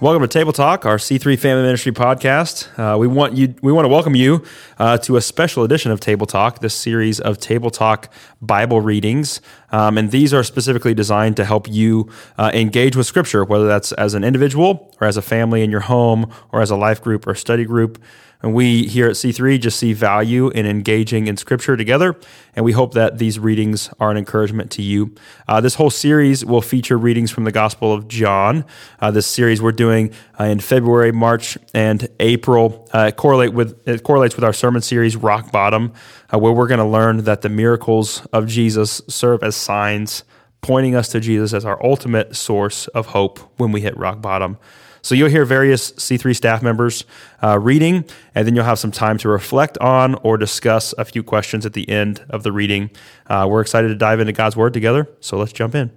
Welcome to Table Talk, our C3 Family Ministry podcast. Uh, we want you, we want to welcome you uh, to a special edition of Table Talk, this series of Table Talk Bible readings, um, and these are specifically designed to help you uh, engage with Scripture, whether that's as an individual or as a family in your home or as a life group or study group. And we here at C3 just see value in engaging in Scripture together. And we hope that these readings are an encouragement to you. Uh, this whole series will feature readings from the Gospel of John. Uh, this series we're doing uh, in February, March, and April uh, correlate with it correlates with our sermon series Rock Bottom, uh, where we're going to learn that the miracles of Jesus serve as signs pointing us to Jesus as our ultimate source of hope when we hit rock bottom. So you'll hear various C3 staff members uh, reading, and then you'll have some time to reflect on or discuss a few questions at the end of the reading. Uh, we're excited to dive into God's Word together, so let's jump in.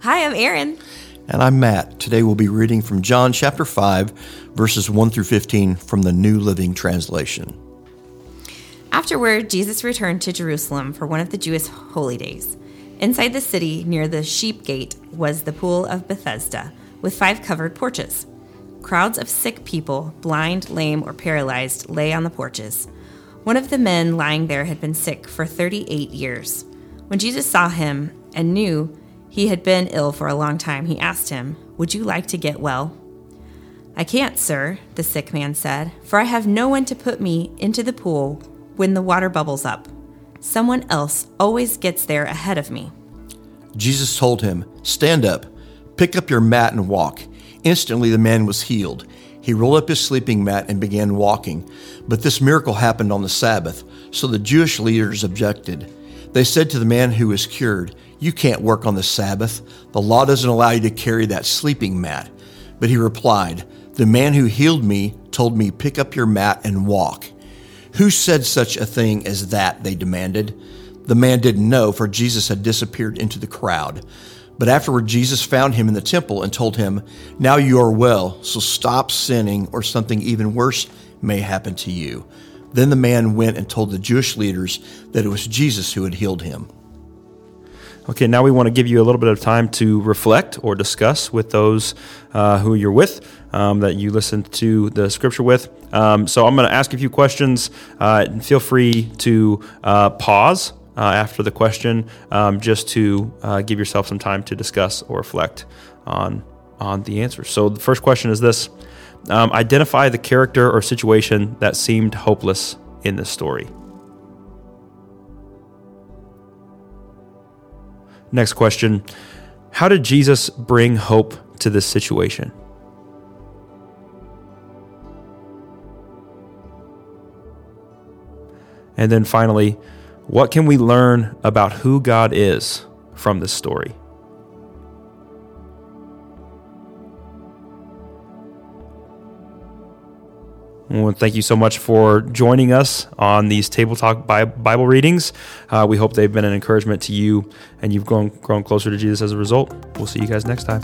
Hi, I'm Aaron. And I'm Matt. Today we'll be reading from John chapter 5, verses 1 through 15 from the New Living Translation. Afterward, Jesus returned to Jerusalem for one of the Jewish holy days. Inside the city, near the sheep gate, was the pool of Bethesda with five covered porches. Crowds of sick people, blind, lame, or paralyzed, lay on the porches. One of the men lying there had been sick for 38 years. When Jesus saw him and knew he had been ill for a long time, he asked him, Would you like to get well? I can't, sir, the sick man said, for I have no one to put me into the pool when the water bubbles up. Someone else always gets there ahead of me. Jesus told him, Stand up Pick up your mat and walk. Instantly, the man was healed. He rolled up his sleeping mat and began walking. But this miracle happened on the Sabbath, so the Jewish leaders objected. They said to the man who was cured, You can't work on the Sabbath. The law doesn't allow you to carry that sleeping mat. But he replied, The man who healed me told me, Pick up your mat and walk. Who said such a thing as that? They demanded. The man didn't know, for Jesus had disappeared into the crowd. But afterward, Jesus found him in the temple and told him, Now you are well, so stop sinning, or something even worse may happen to you. Then the man went and told the Jewish leaders that it was Jesus who had healed him. Okay, now we want to give you a little bit of time to reflect or discuss with those uh, who you're with, um, that you listened to the scripture with. Um, so I'm going to ask a few questions. Uh, feel free to uh, pause uh, after the question, um, just to uh, give yourself some time to discuss or reflect on on the answer. So the first question is this: um, Identify the character or situation that seemed hopeless in this story. Next question: How did Jesus bring hope to this situation? And then finally, what can we learn about who God is from this story? Well, thank you so much for joining us on these Table Talk Bible readings. Uh, we hope they've been an encouragement to you and you've grown, grown closer to Jesus as a result. We'll see you guys next time.